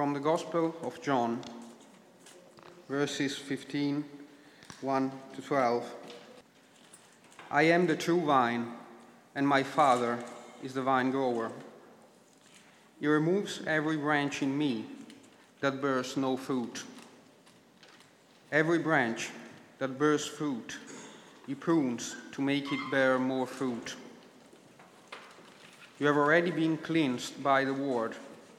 From the Gospel of John, verses 15, 1 to 12. I am the true vine, and my Father is the vine grower. He removes every branch in me that bears no fruit. Every branch that bears fruit, he prunes to make it bear more fruit. You have already been cleansed by the word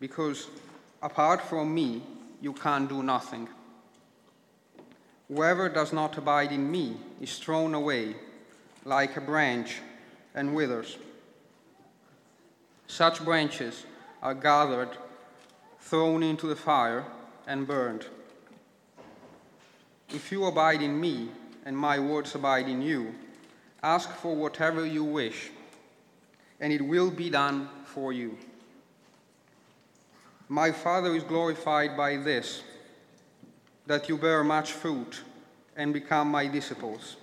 because apart from me you can do nothing. Whoever does not abide in me is thrown away like a branch and withers. Such branches are gathered, thrown into the fire, and burned. If you abide in me, and my words abide in you, ask for whatever you wish, and it will be done for you. My Father is glorified by this, that you bear much fruit and become my disciples.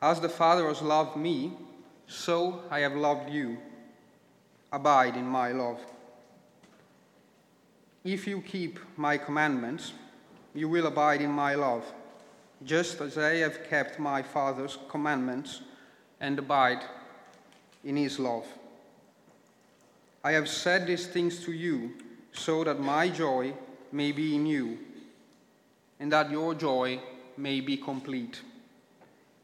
As the Father has loved me, so I have loved you. Abide in my love. If you keep my commandments, you will abide in my love, just as I have kept my Father's commandments and abide in his love. I have said these things to you so that my joy may be in you and that your joy may be complete.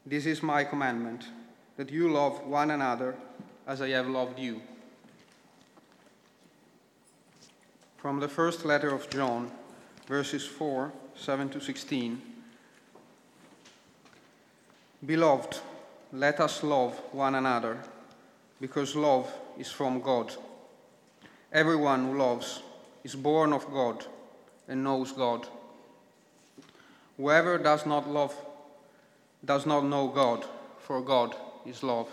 This is my commandment that you love one another as I have loved you. From the first letter of John, verses 4, 7 to 16. Beloved, let us love one another, because love is from God. Everyone who loves is born of God and knows God. Whoever does not love does not know God, for God is love.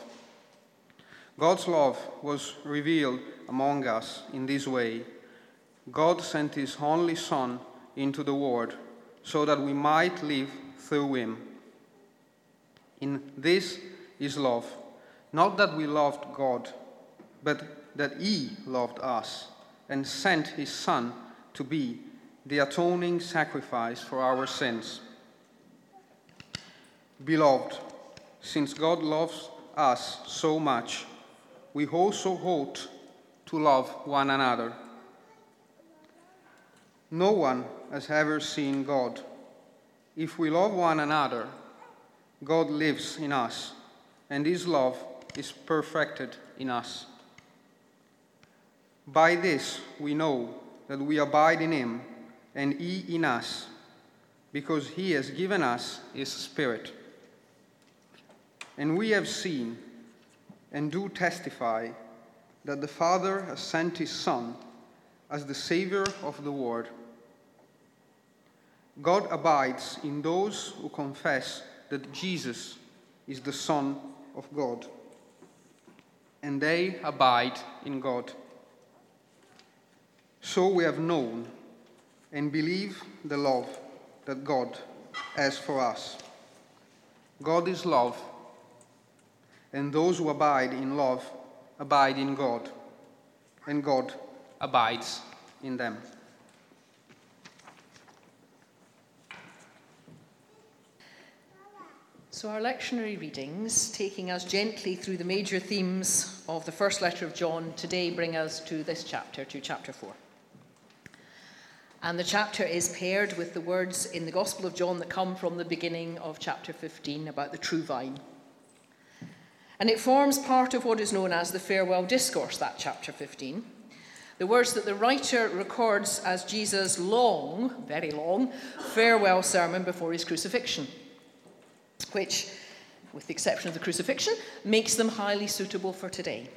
God's love was revealed among us in this way God sent His only Son into the world so that we might live through Him. In this is love, not that we loved God, but that He loved us and sent His Son to be the atoning sacrifice for our sins. Beloved, since God loves us so much, we also ought to love one another. No one has ever seen God. If we love one another, God lives in us, and His love is perfected in us. By this we know that we abide in Him, and He in us, because He has given us His Spirit. And we have seen and do testify that the Father has sent His Son as the Savior of the world. God abides in those who confess that Jesus is the Son of God, and they abide in God. So we have known and believe the love that God has for us. God is love, and those who abide in love abide in God, and God abides in them. So, our lectionary readings, taking us gently through the major themes of the first letter of John, today bring us to this chapter, to chapter 4. And the chapter is paired with the words in the Gospel of John that come from the beginning of chapter 15 about the true vine. And it forms part of what is known as the farewell discourse, that chapter 15. The words that the writer records as Jesus' long, very long, farewell sermon before his crucifixion which, with the exception of the crucifixion, makes them highly suitable for today.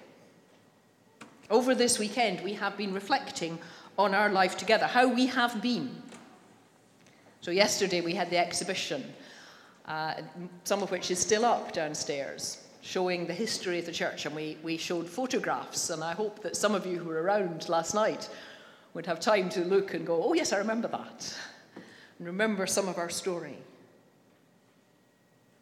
Over this weekend, we have been reflecting on our life together, how we have been. So, yesterday we had the exhibition, uh, some of which is still up downstairs, showing the history of the church, and we, we showed photographs. And I hope that some of you who were around last night would have time to look and go, oh, yes, I remember that, and remember some of our story.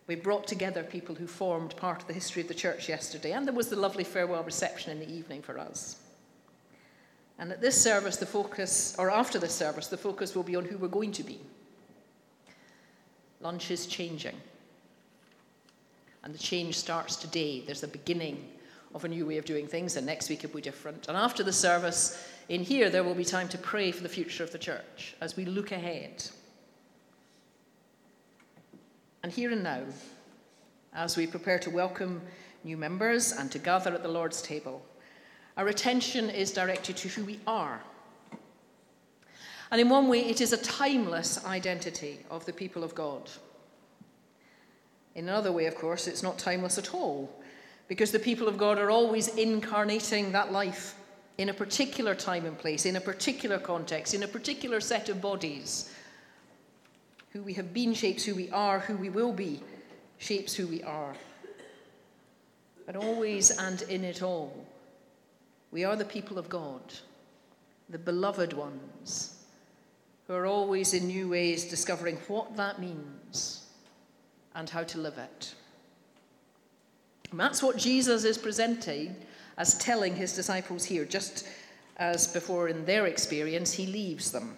We brought together people who formed part of the history of the church yesterday, and there was the lovely farewell reception in the evening for us. And at this service, the focus, or after this service, the focus will be on who we're going to be. Lunch is changing. And the change starts today. There's a beginning of a new way of doing things, and next week it will be different. And after the service, in here, there will be time to pray for the future of the church as we look ahead. And here and now, as we prepare to welcome new members and to gather at the Lord's table, our attention is directed to who we are. And in one way, it is a timeless identity of the people of God. In another way, of course, it's not timeless at all, because the people of God are always incarnating that life in a particular time and place, in a particular context, in a particular set of bodies who we have been shapes who we are, who we will be shapes who we are. But always and in it all, we are the people of God, the beloved ones, who are always in new ways discovering what that means and how to live it. And that's what Jesus is presenting as telling his disciples here, just as before in their experience, he leaves them.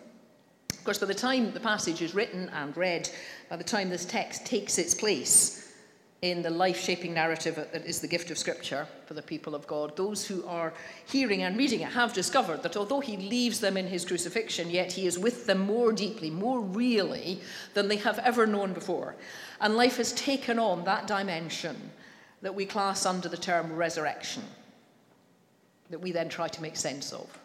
Of course, by the time the passage is written and read, by the time this text takes its place in the life shaping narrative that is the gift of Scripture for the people of God, those who are hearing and reading it have discovered that although he leaves them in his crucifixion, yet he is with them more deeply, more really than they have ever known before. And life has taken on that dimension that we class under the term resurrection, that we then try to make sense of.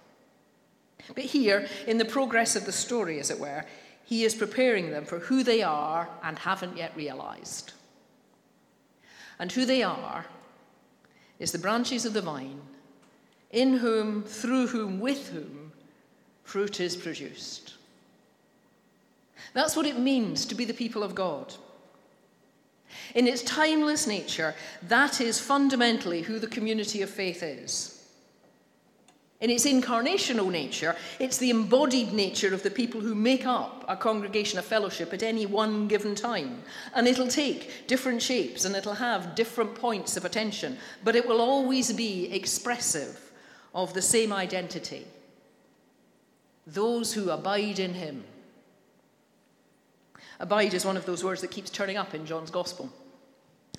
But here, in the progress of the story, as it were, he is preparing them for who they are and haven't yet realized. And who they are is the branches of the vine, in whom, through whom, with whom, fruit is produced. That's what it means to be the people of God. In its timeless nature, that is fundamentally who the community of faith is. In its incarnational nature, it's the embodied nature of the people who make up a congregation, a fellowship at any one given time. And it'll take different shapes and it'll have different points of attention, but it will always be expressive of the same identity those who abide in him. Abide is one of those words that keeps turning up in John's Gospel.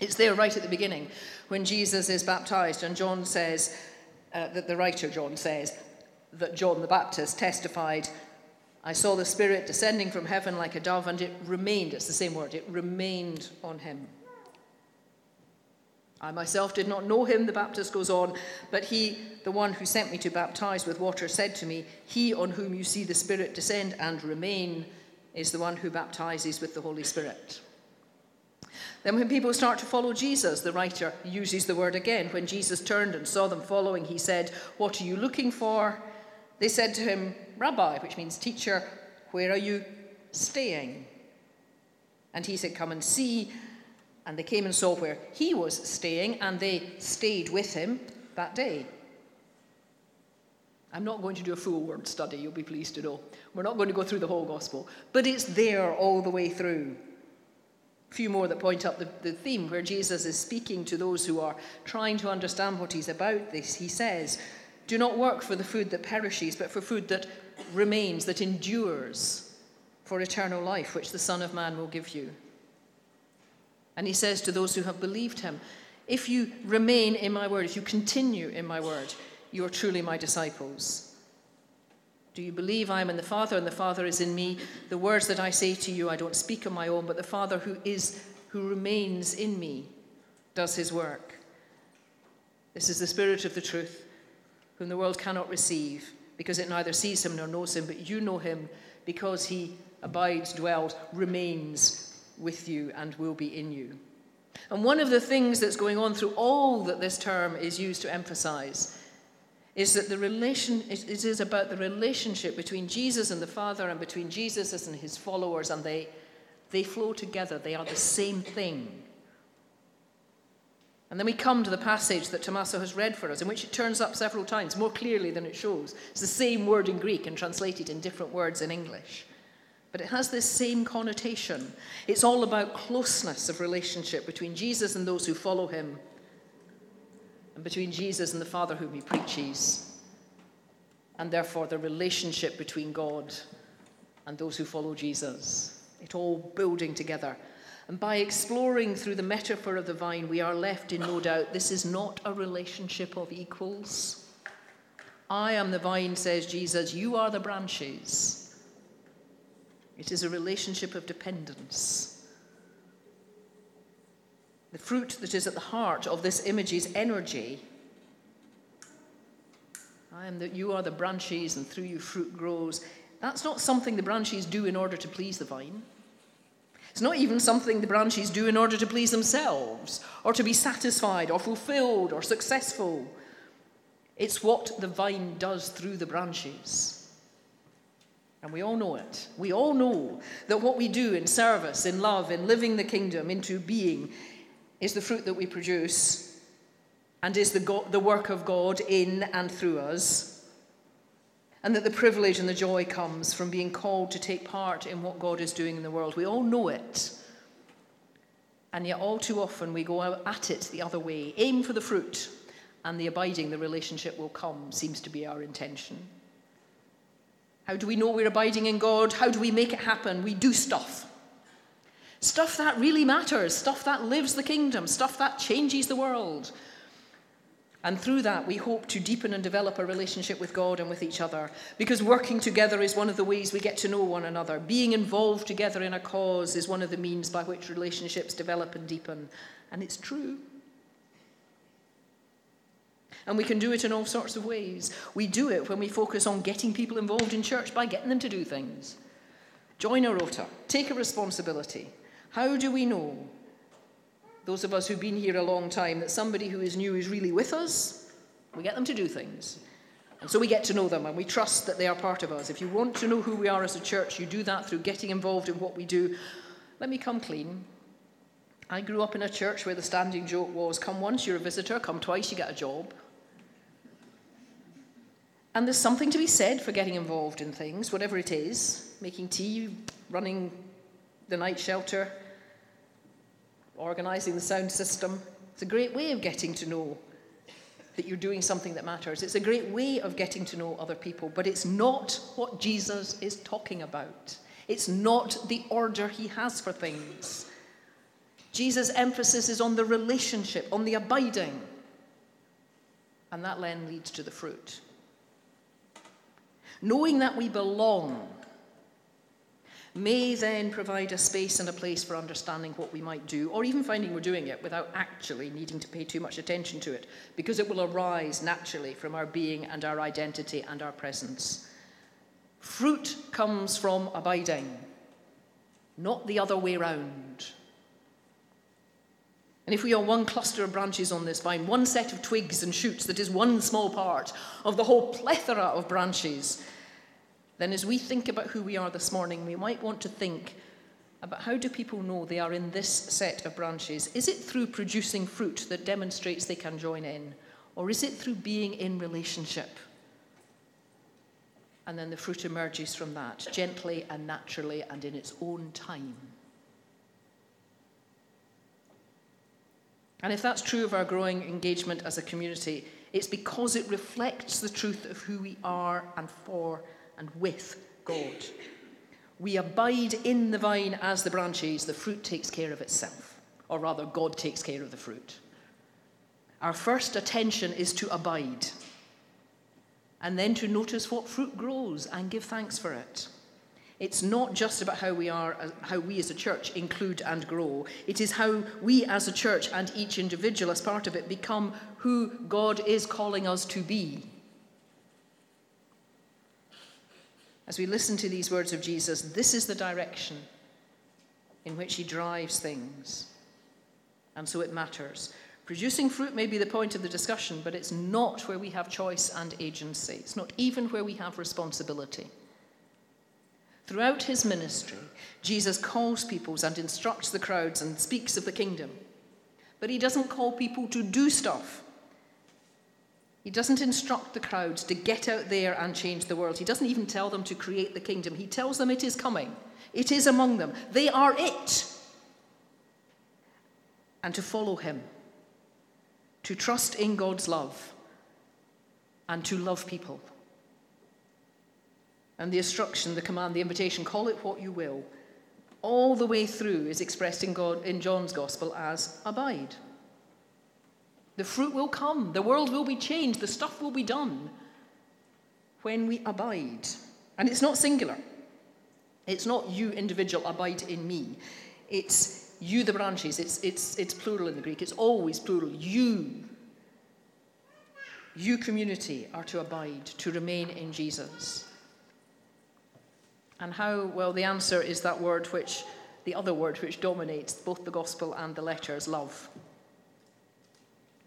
It's there right at the beginning when Jesus is baptized, and John says, uh, that the writer John says that John the Baptist testified, I saw the Spirit descending from heaven like a dove, and it remained, it's the same word, it remained on him. I myself did not know him, the Baptist goes on, but he, the one who sent me to baptize with water, said to me, He on whom you see the Spirit descend and remain is the one who baptizes with the Holy Spirit. Then, when people start to follow Jesus, the writer uses the word again. When Jesus turned and saw them following, he said, What are you looking for? They said to him, Rabbi, which means teacher, where are you staying? And he said, Come and see. And they came and saw where he was staying, and they stayed with him that day. I'm not going to do a full word study, you'll be pleased to know. We're not going to go through the whole gospel, but it's there all the way through. Few more that point up the, the theme where Jesus is speaking to those who are trying to understand what he's about. This he says, "Do not work for the food that perishes, but for food that remains, that endures, for eternal life, which the Son of Man will give you." And he says to those who have believed him, "If you remain in my word, if you continue in my word, you are truly my disciples." Do you believe I am in the Father and the Father is in me? The words that I say to you, I don't speak on my own, but the Father who is, who remains in me, does his work. This is the Spirit of the truth, whom the world cannot receive, because it neither sees him nor knows him, but you know him, because he abides, dwells, remains with you, and will be in you. And one of the things that's going on through all that this term is used to emphasize is that the relation it is about the relationship between Jesus and the Father and between Jesus and his followers, and they they flow together. They are the same thing. And then we come to the passage that Tommaso has read for us, in which it turns up several times, more clearly than it shows. It's the same word in Greek and translated in different words in English. But it has this same connotation. It's all about closeness of relationship between Jesus and those who follow him, and between Jesus and the Father whom he preaches, and therefore the relationship between God and those who follow Jesus. It all building together. And by exploring through the metaphor of the vine, we are left in no doubt this is not a relationship of equals. I am the vine, says Jesus, you are the branches. It is a relationship of dependence. The fruit that is at the heart of this image is energy. I am that you are the branches, and through you fruit grows. That's not something the branches do in order to please the vine. It's not even something the branches do in order to please themselves, or to be satisfied, or fulfilled, or successful. It's what the vine does through the branches. And we all know it. We all know that what we do in service, in love, in living the kingdom into being is the fruit that we produce and is the, God, the work of God in and through us and that the privilege and the joy comes from being called to take part in what God is doing in the world. We all know it. And yet, all too often, we go at it the other way. Aim for the fruit, and the abiding, the relationship will come, seems to be our intention. How do we know we're abiding in God? How do we make it happen? We do stuff. Stuff that really matters, stuff that lives the kingdom, stuff that changes the world. And through that, we hope to deepen and develop a relationship with God and with each other. Because working together is one of the ways we get to know one another. Being involved together in a cause is one of the means by which relationships develop and deepen. And it's true. And we can do it in all sorts of ways. We do it when we focus on getting people involved in church by getting them to do things. Join a rota, take a responsibility. How do we know those of us who've been here a long time, that somebody who is new is really with us. We get them to do things. And so we get to know them and we trust that they are part of us. If you want to know who we are as a church, you do that through getting involved in what we do. Let me come clean. I grew up in a church where the standing joke was come once, you're a visitor, come twice, you get a job. And there's something to be said for getting involved in things, whatever it is making tea, running the night shelter, organising the sound system. It's a great way of getting to know that you're doing something that matters. It's a great way of getting to know other people, but it's not what Jesus is talking about. It's not the order he has for things. Jesus' emphasis is on the relationship, on the abiding. And that then leads to the fruit. Knowing that we belong may then provide a space and a place for understanding what we might do, or even finding we're doing it without actually needing to pay too much attention to it, because it will arise naturally from our being and our identity and our presence. Fruit comes from abiding, not the other way round. And if we are one cluster of branches on this vine, one set of twigs and shoots that is one small part of the whole plethora of branches, then as we think about who we are this morning, we might want to think about how do people know they are in this set of branches? Is it through producing fruit that demonstrates they can join in? Or is it through being in relationship? And then the fruit emerges from that, gently and naturally and in its own time. And if that's true of our growing engagement as a community, it's because it reflects the truth of who we are and for and with God. We abide in the vine as the branches, the fruit takes care of itself, or rather, God takes care of the fruit. Our first attention is to abide, and then to notice what fruit grows and give thanks for it. It's not just about how we are, how we as a church include and grow. It is how we as a church and each individual as part of it become who God is calling us to be. As we listen to these words of Jesus, this is the direction in which he drives things. And so it matters. Producing fruit may be the point of the discussion, but it's not where we have choice and agency. It's not even where we have responsibility. Throughout his ministry, Jesus calls peoples and instructs the crowds and speaks of the kingdom. But he doesn't call people to do stuff. He doesn't instruct the crowds to get out there and change the world. He doesn't even tell them to create the kingdom. He tells them it is coming, it is among them. They are it. And to follow him to trust in God's love, and to love people. And the instruction, the command, the invitation, call it what you will, all the way through is expressed in, God, in John's Gospel as abide. The fruit will come, the world will be changed, the stuff will be done when we abide. And it's not singular. It's not you, individual, abide in me. It's you, the branches, it's, it's, it's plural in the Greek, it's always plural. You, you, community, are to abide, to remain in Jesus. And how? Well, the answer is that word which, the other word which dominates both the gospel and the letters love.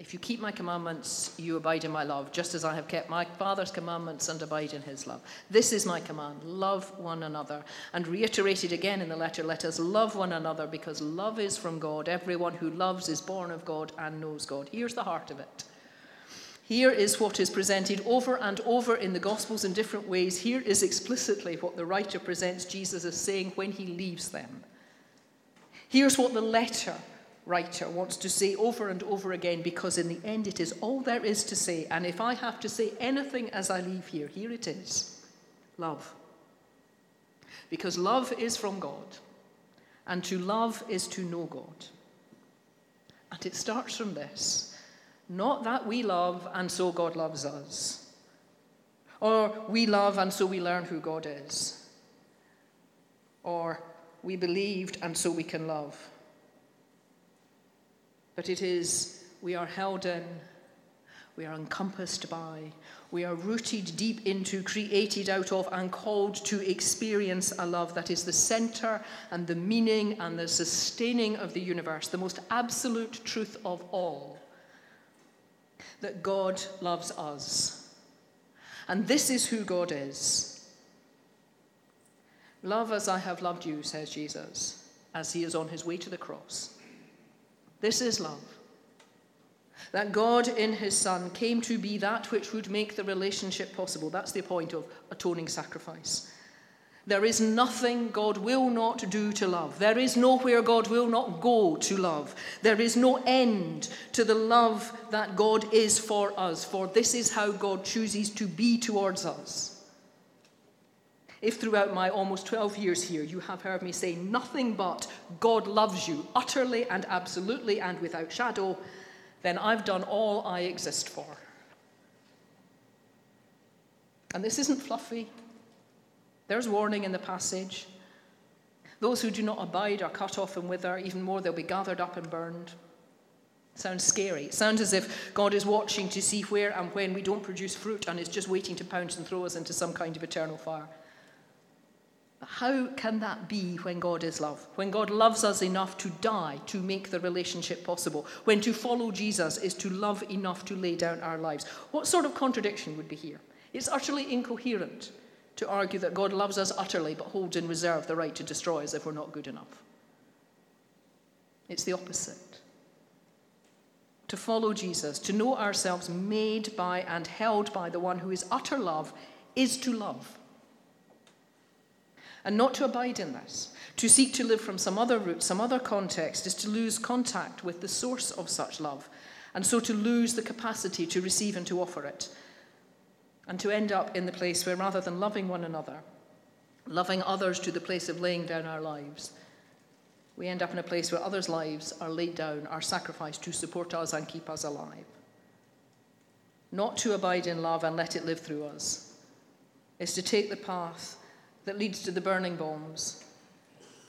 If you keep my commandments, you abide in my love, just as I have kept my Father's commandments and abide in his love. This is my command love one another. And reiterated again in the letter, let us love one another because love is from God. Everyone who loves is born of God and knows God. Here's the heart of it. Here is what is presented over and over in the Gospels in different ways. Here is explicitly what the writer presents Jesus as saying when he leaves them. Here's what the letter writer wants to say over and over again because, in the end, it is all there is to say. And if I have to say anything as I leave here, here it is love. Because love is from God, and to love is to know God. And it starts from this not that we love and so God loves us, or we love and so we learn who God is, or we believed and so we can love but it is we are held in, we are encompassed by, we are rooted deep into, created out of, and called to experience a love that is the center and the meaning and the sustaining of the universe, the most absolute truth of all that God loves us. And this is who God is. Love as I have loved you, says Jesus, as he is on his way to the cross. This is love. That God in his Son came to be that which would make the relationship possible. That's the point of atoning sacrifice. There is nothing God will not do to love. There is nowhere God will not go to love. There is no end to the love that God is for us, for this is how God chooses to be towards us. If throughout my almost 12 years here you have heard me say nothing but God loves you utterly and absolutely and without shadow, then I've done all I exist for. And this isn't fluffy. There's warning in the passage. Those who do not abide are cut off and wither, even more, they'll be gathered up and burned. Sounds scary. It sounds as if God is watching to see where and when we don't produce fruit and is just waiting to pounce and throw us into some kind of eternal fire. How can that be when God is love? When God loves us enough to die to make the relationship possible? When to follow Jesus is to love enough to lay down our lives? What sort of contradiction would be here? It's utterly incoherent to argue that God loves us utterly but holds in reserve the right to destroy us if we're not good enough. It's the opposite. To follow Jesus, to know ourselves made by and held by the one who is utter love, is to love and not to abide in this. To seek to live from some other root, some other context, is to lose contact with the source of such love, and so to lose the capacity to receive and to offer it, and to end up in the place where rather than loving one another, loving others to the place of laying down our lives, we end up in a place where others' lives are laid down, are sacrificed to support us and keep us alive. Not to abide in love and let it live through us, is to take the path that leads to the burning bombs,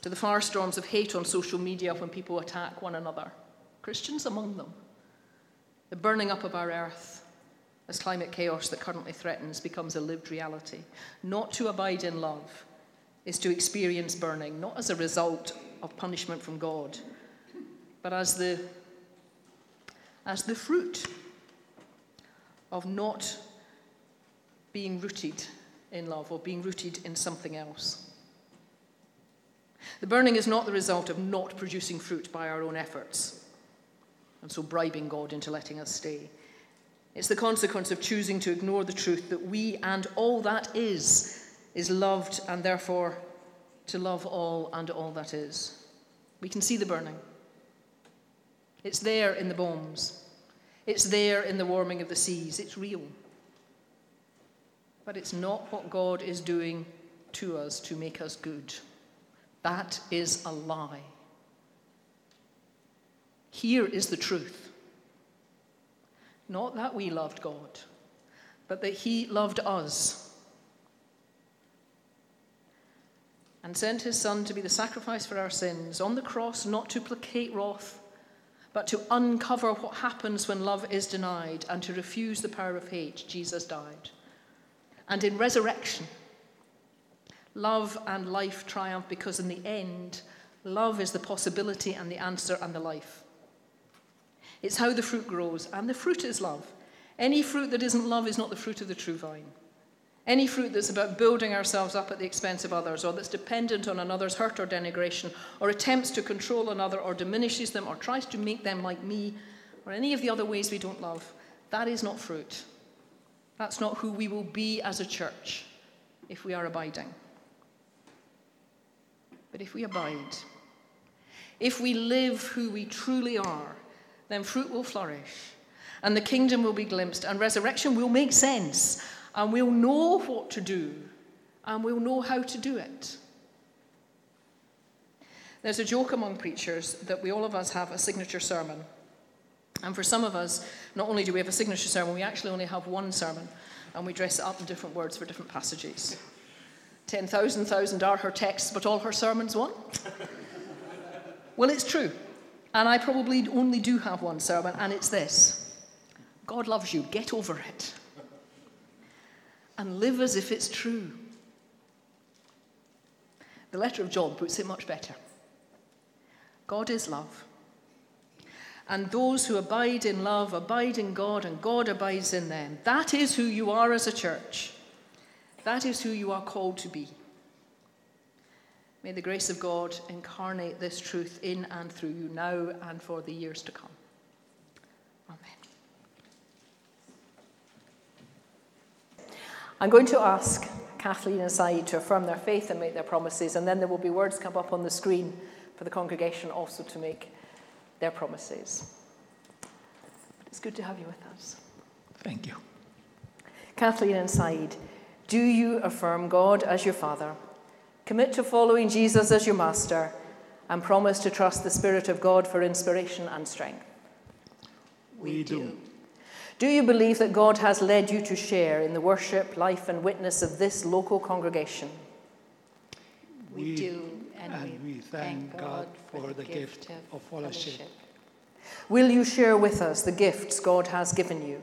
to the firestorms of hate on social media when people attack one another, Christians among them, the burning up of our earth as climate chaos that currently threatens becomes a lived reality. Not to abide in love is to experience burning, not as a result of punishment from God, but as the, as the fruit of not being rooted in love or being rooted in something else. The burning is not the result of not producing fruit by our own efforts, and so bribing God into letting us stay. It's the consequence of choosing to ignore the truth that we and all that is is loved, and therefore to love all and all that is. We can see the burning. It's there in the bombs. It's there in the warming of the seas. It's real. But it's not what God is doing to us to make us good. That is a lie. Here is the truth. Not that we loved God, but that He loved us and sent His Son to be the sacrifice for our sins on the cross, not to placate wrath, but to uncover what happens when love is denied and to refuse the power of hate. Jesus died. And in resurrection, love and life triumph because in the end, love is the possibility and the answer and the life. It's how the fruit grows, and the fruit is love. Any fruit that isn't love is not the fruit of the true vine. Any fruit that's about building ourselves up at the expense of others, or that's dependent on another's hurt or denigration, or attempts to control another, or diminishes them, or tries to make them like me, or any of the other ways we don't love, that is not fruit. That's not who we will be as a church if we are abiding. But if we abide, if we live who we truly are, then fruit will flourish, and the kingdom will be glimpsed, and resurrection will make sense, and we'll know what to do, and we'll know how to do it. There's a joke among preachers that we all of us have a signature sermon. And for some of us, not only do we have a signature sermon, we actually only have one sermon, and we dress it up in different words for different passages. 10,000 thousand are her texts, but all her sermons one? well, it's true. And I probably only do have one sermon, and it's this God loves you, get over it. And live as if it's true. The letter of John puts it much better God is love. And those who abide in love abide in God, and God abides in them. That is who you are as a church. That is who you are called to be. May the grace of God incarnate this truth in and through you now and for the years to come. Amen. I'm going to ask Kathleen and Saeed to affirm their faith and make their promises, and then there will be words come up on the screen for the congregation also to make their promises. But it's good to have you with us. Thank you. Kathleen and Saeed, do you affirm God as your Father, commit to following Jesus as your Master, and promise to trust the Spirit of God for inspiration and strength? We do. Do you believe that God has led you to share in the worship, life, and witness of this local congregation? We do, and we thank God for the gift of fellowship. Will you share with us the gifts God has given you,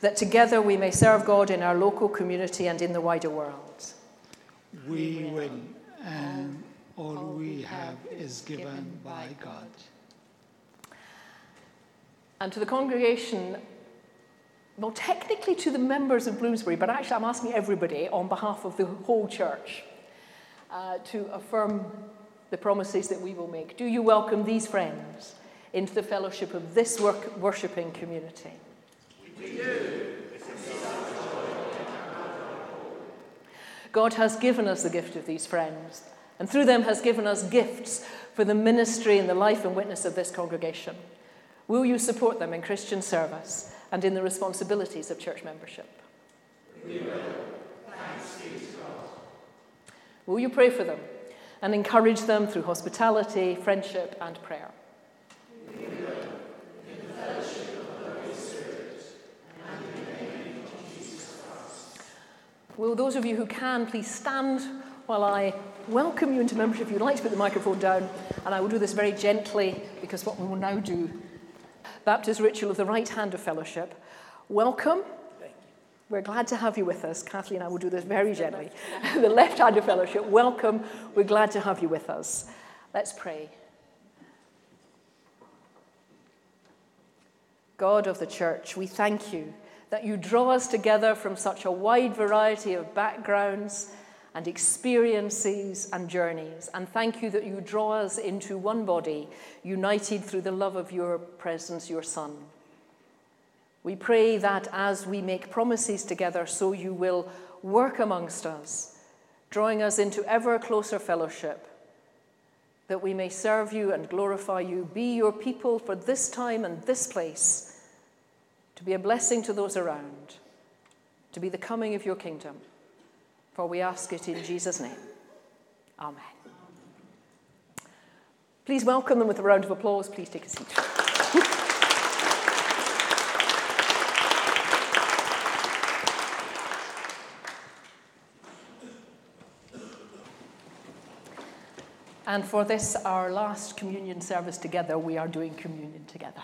that together we may serve God in our local community and in the wider world? We will, and all we have is given by God. And to the congregation, well, technically to the members of Bloomsbury, but actually I'm asking everybody on behalf of the whole church uh, to affirm the promises that we will make. Do you welcome these friends into the fellowship of this work, worshipping community? We do. God has given us the gift of these friends, and through them has given us gifts for the ministry and the life and witness of this congregation. Will you support them in Christian service and in the responsibilities of church membership? We will. Thanks be to God. Will you pray for them and encourage them through hospitality, friendship, and prayer? Will. Those of you who can please stand while I welcome you into membership? If you'd like to put the microphone down, and I will do this very gently because what we will now do Baptist ritual of the right hand of fellowship. Welcome. We're glad to have you with us. Kathleen and I will do this very gently. the left hand of fellowship. Welcome. We're glad to have you with us. Let's pray. God of the church, we thank you that you draw us together from such a wide variety of backgrounds and experiences and journeys. And thank you that you draw us into one body, united through the love of your presence, your Son. We pray that as we make promises together, so you will work amongst us, drawing us into ever closer fellowship, that we may serve you and glorify you, be your people for this time and this place, to be a blessing to those around, to be the coming of your kingdom. For we ask it in Jesus' name. Amen. Please welcome them with a round of applause. Please take a seat. And for this, our last communion service together, we are doing communion together.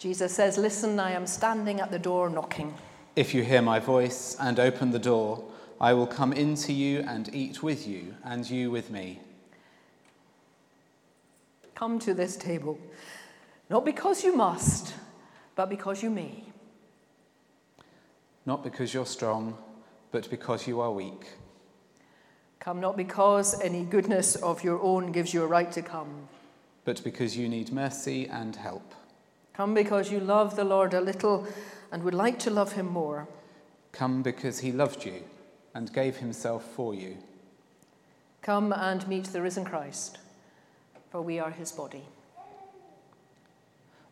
Jesus says, Listen, I am standing at the door knocking. If you hear my voice and open the door, I will come into you and eat with you, and you with me. Come to this table, not because you must, but because you may. Not because you're strong, but because you are weak. Come not because any goodness of your own gives you a right to come, but because you need mercy and help. Come because you love the Lord a little and would like to love him more. Come because he loved you and gave himself for you. Come and meet the risen Christ, for we are his body.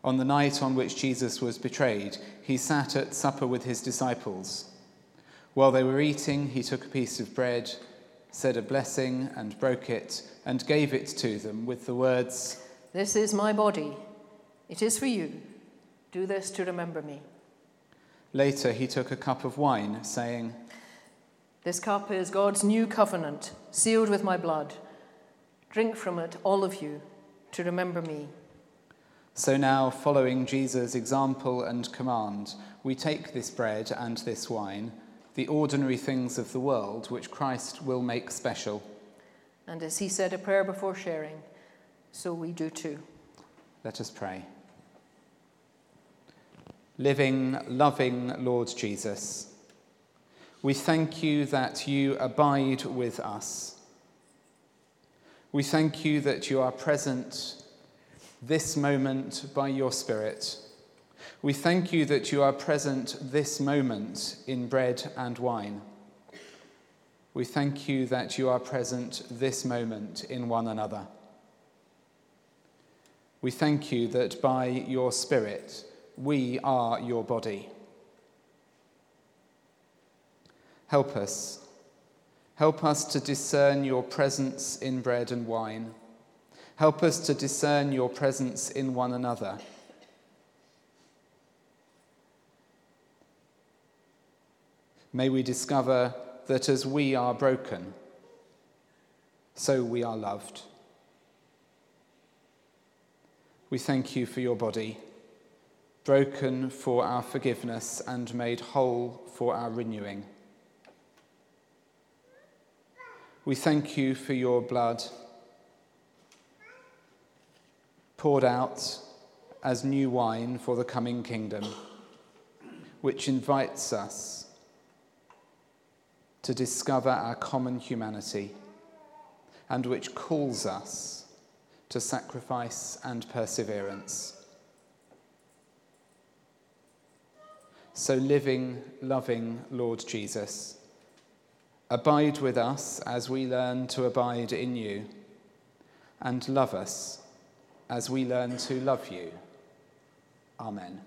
On the night on which Jesus was betrayed, he sat at supper with his disciples. While they were eating, he took a piece of bread, said a blessing, and broke it, and gave it to them with the words This is my body. It is for you. Do this to remember me. Later, he took a cup of wine, saying, This cup is God's new covenant, sealed with my blood. Drink from it, all of you, to remember me. So now, following Jesus' example and command, we take this bread and this wine, the ordinary things of the world which Christ will make special. And as he said a prayer before sharing, so we do too. Let us pray. Living, loving Lord Jesus, we thank you that you abide with us. We thank you that you are present this moment by your Spirit. We thank you that you are present this moment in bread and wine. We thank you that you are present this moment in one another. We thank you that by your Spirit we are your body. Help us. Help us to discern your presence in bread and wine. Help us to discern your presence in one another. May we discover that as we are broken, so we are loved. We thank you for your body, broken for our forgiveness and made whole for our renewing. We thank you for your blood, poured out as new wine for the coming kingdom, which invites us to discover our common humanity and which calls us to sacrifice and perseverance. So, living, loving Lord Jesus, abide with us as we learn to abide in you, and love us as we learn to love you. Amen.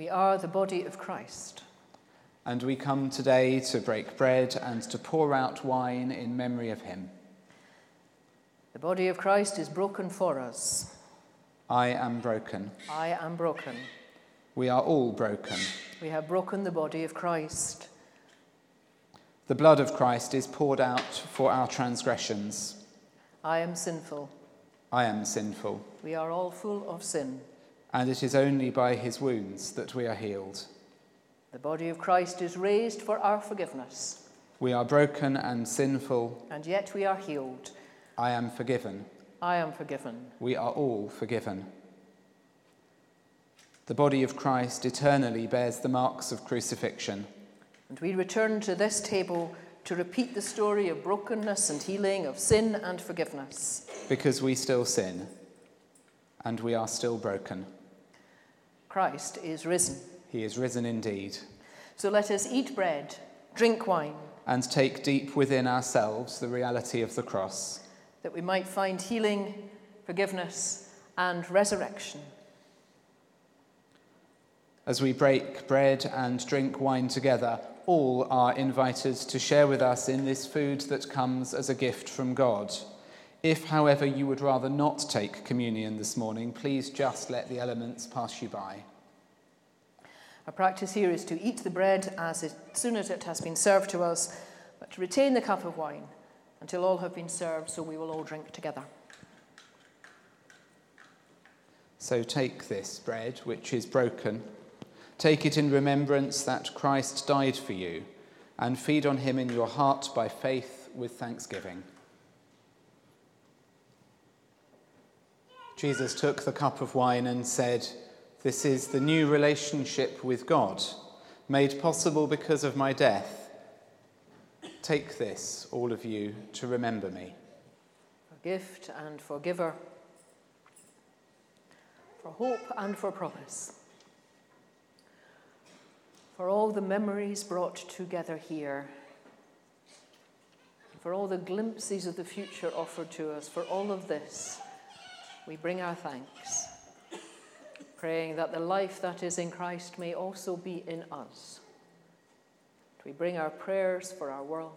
We are the body of Christ. And we come today to break bread and to pour out wine in memory of him. The body of Christ is broken for us. I am broken. I am broken. We are all broken. We have broken the body of Christ. The blood of Christ is poured out for our transgressions. I am sinful. I am sinful. We are all full of sin. And it is only by his wounds that we are healed. The body of Christ is raised for our forgiveness. We are broken and sinful. and yet we are healed. I am forgiven. I am forgiven. We are all forgiven. The body of Christ eternally bears the marks of crucifixion. And we return to this table to repeat the story of brokenness and healing, of sin and forgiveness. because we still sin and we are still broken. Christ is risen. He is risen indeed. So let us eat bread, drink wine, And take deep within ourselves the reality of the cross, that we might find healing, forgiveness, and resurrection. As we break bread and drink wine together, all are invited to share with us in this food that comes as a gift from God. If, however, you would rather not take communion this morning, please just let the elements pass you by. Our practice here is to eat the bread as it, soon as it has been served to us, but to retain the cup of wine until all have been served, so we will all drink together. So take this bread, which is broken, take it in remembrance that Christ died for you, and feed on him in your heart by faith with thanksgiving. Jesus took the cup of wine and said, This is the new relationship with God, made possible because of my death. Take this, all of you, to remember me. For gift and for giver, for hope and for promise, for all the memories brought together here, for all the glimpses of the future offered to us, for all of this, we bring our thanks, praying that the life that is in Christ may also be in us. We bring our prayers for our world.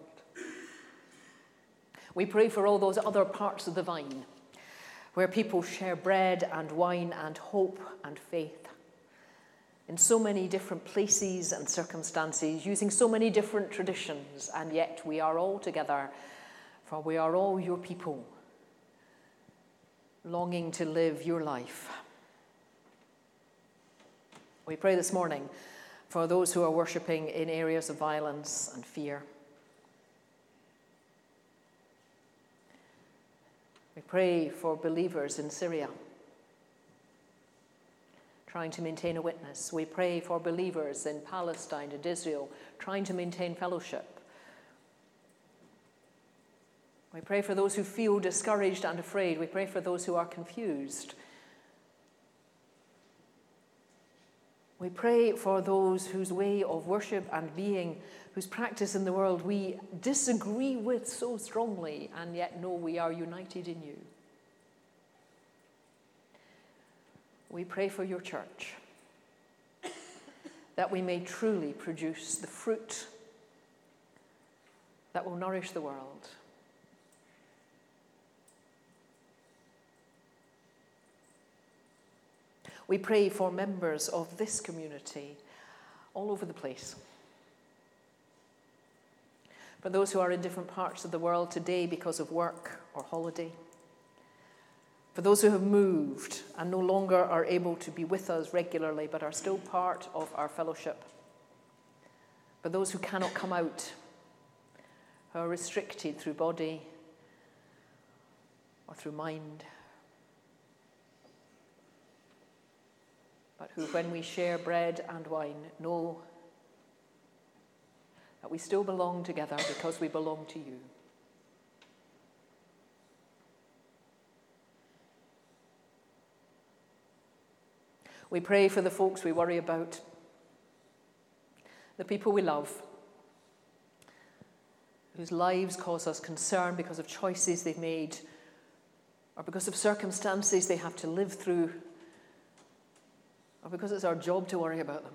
We pray for all those other parts of the vine where people share bread and wine and hope and faith in so many different places and circumstances, using so many different traditions, and yet we are all together, for we are all your people, longing to live your life. We pray this morning for those who are worshipping in areas of violence and fear. We pray for believers in Syria trying to maintain a witness. We pray for believers in Palestine and Israel trying to maintain fellowship. We pray for those who feel discouraged and afraid. We pray for those who are confused. We pray for those whose way of worship and being, whose practice in the world we disagree with so strongly, and yet know we are united in you. We pray for your church, that we may truly produce the fruit that will nourish the world. We pray for members of this community all over the place. For those who are in different parts of the world today because of work or holiday. For those who have moved and no longer are able to be with us regularly but are still part of our fellowship. For those who cannot come out, who are restricted through body or through mind. But who, when we share bread and wine, know that we still belong together because we belong to you. We pray for the folks we worry about, the people we love, whose lives cause us concern because of choices they've made or because of circumstances they have to live through or because it's our job to worry about them.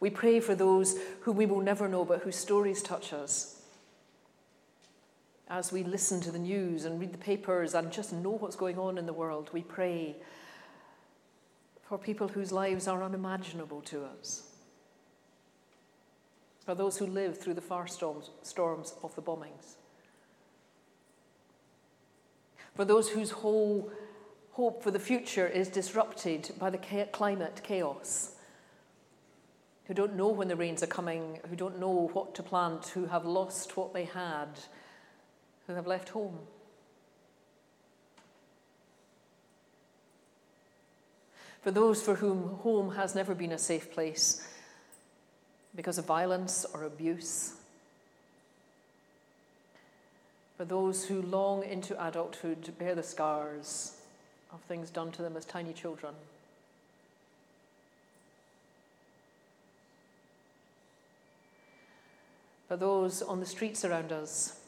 We pray for those whom we will never know but whose stories touch us. As we listen to the news and read the papers and just know what's going on in the world, we pray for people whose lives are unimaginable to us. For those who live through the far storms, storms of the bombings for those whose whole hope for the future is disrupted by the climate chaos, who don't know when the rains are coming, who don't know what to plant, who have lost what they had, who have left home. For those for whom home has never been a safe place because of violence or abuse. For those who long into adulthood to bear the scars of things done to them as tiny children. For those on the streets around us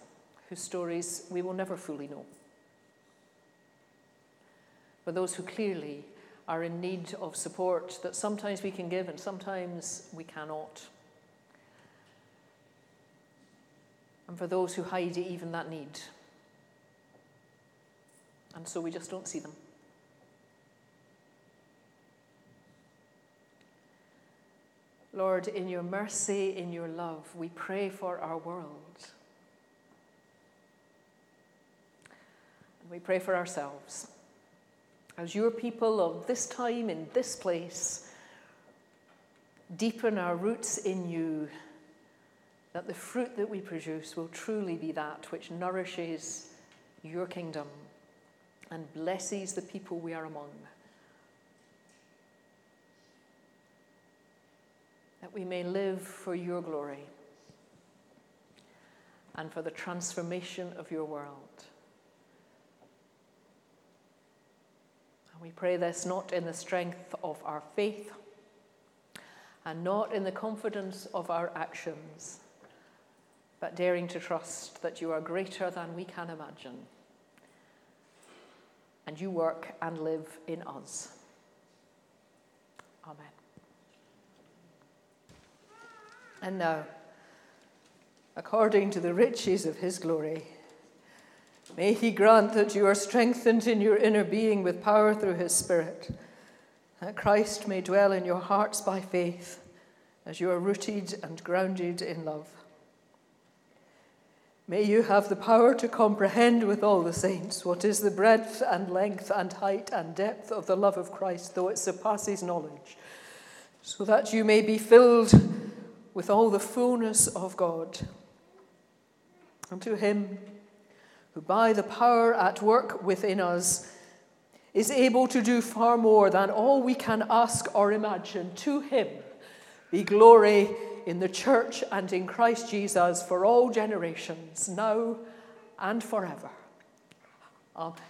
whose stories we will never fully know. For those who clearly are in need of support that sometimes we can give and sometimes we cannot. And for those who hide even that need. And so we just don't see them. Lord, in your mercy, in your love, we pray for our world. And we pray for ourselves. As your people of this time, in this place, deepen our roots in you, that the fruit that we produce will truly be that which nourishes your kingdom and blesses the people we are among. that we may live for your glory and for the transformation of your world. And we pray this not in the strength of our faith and not in the confidence of our actions, but daring to trust that you are greater than we can imagine. And you work and live in us. Amen. And now, according to the riches of his glory, may he grant that you are strengthened in your inner being with power through his Spirit, that Christ may dwell in your hearts by faith as you are rooted and grounded in love. May you have the power to comprehend with all the saints what is the breadth and length and height and depth of the love of Christ, though it surpasses knowledge, so that you may be filled with all the fullness of God. And to him who, by the power at work within us, is able to do far more than all we can ask or imagine, to him be glory in the church and in Christ Jesus for all generations, now and forever. Amen.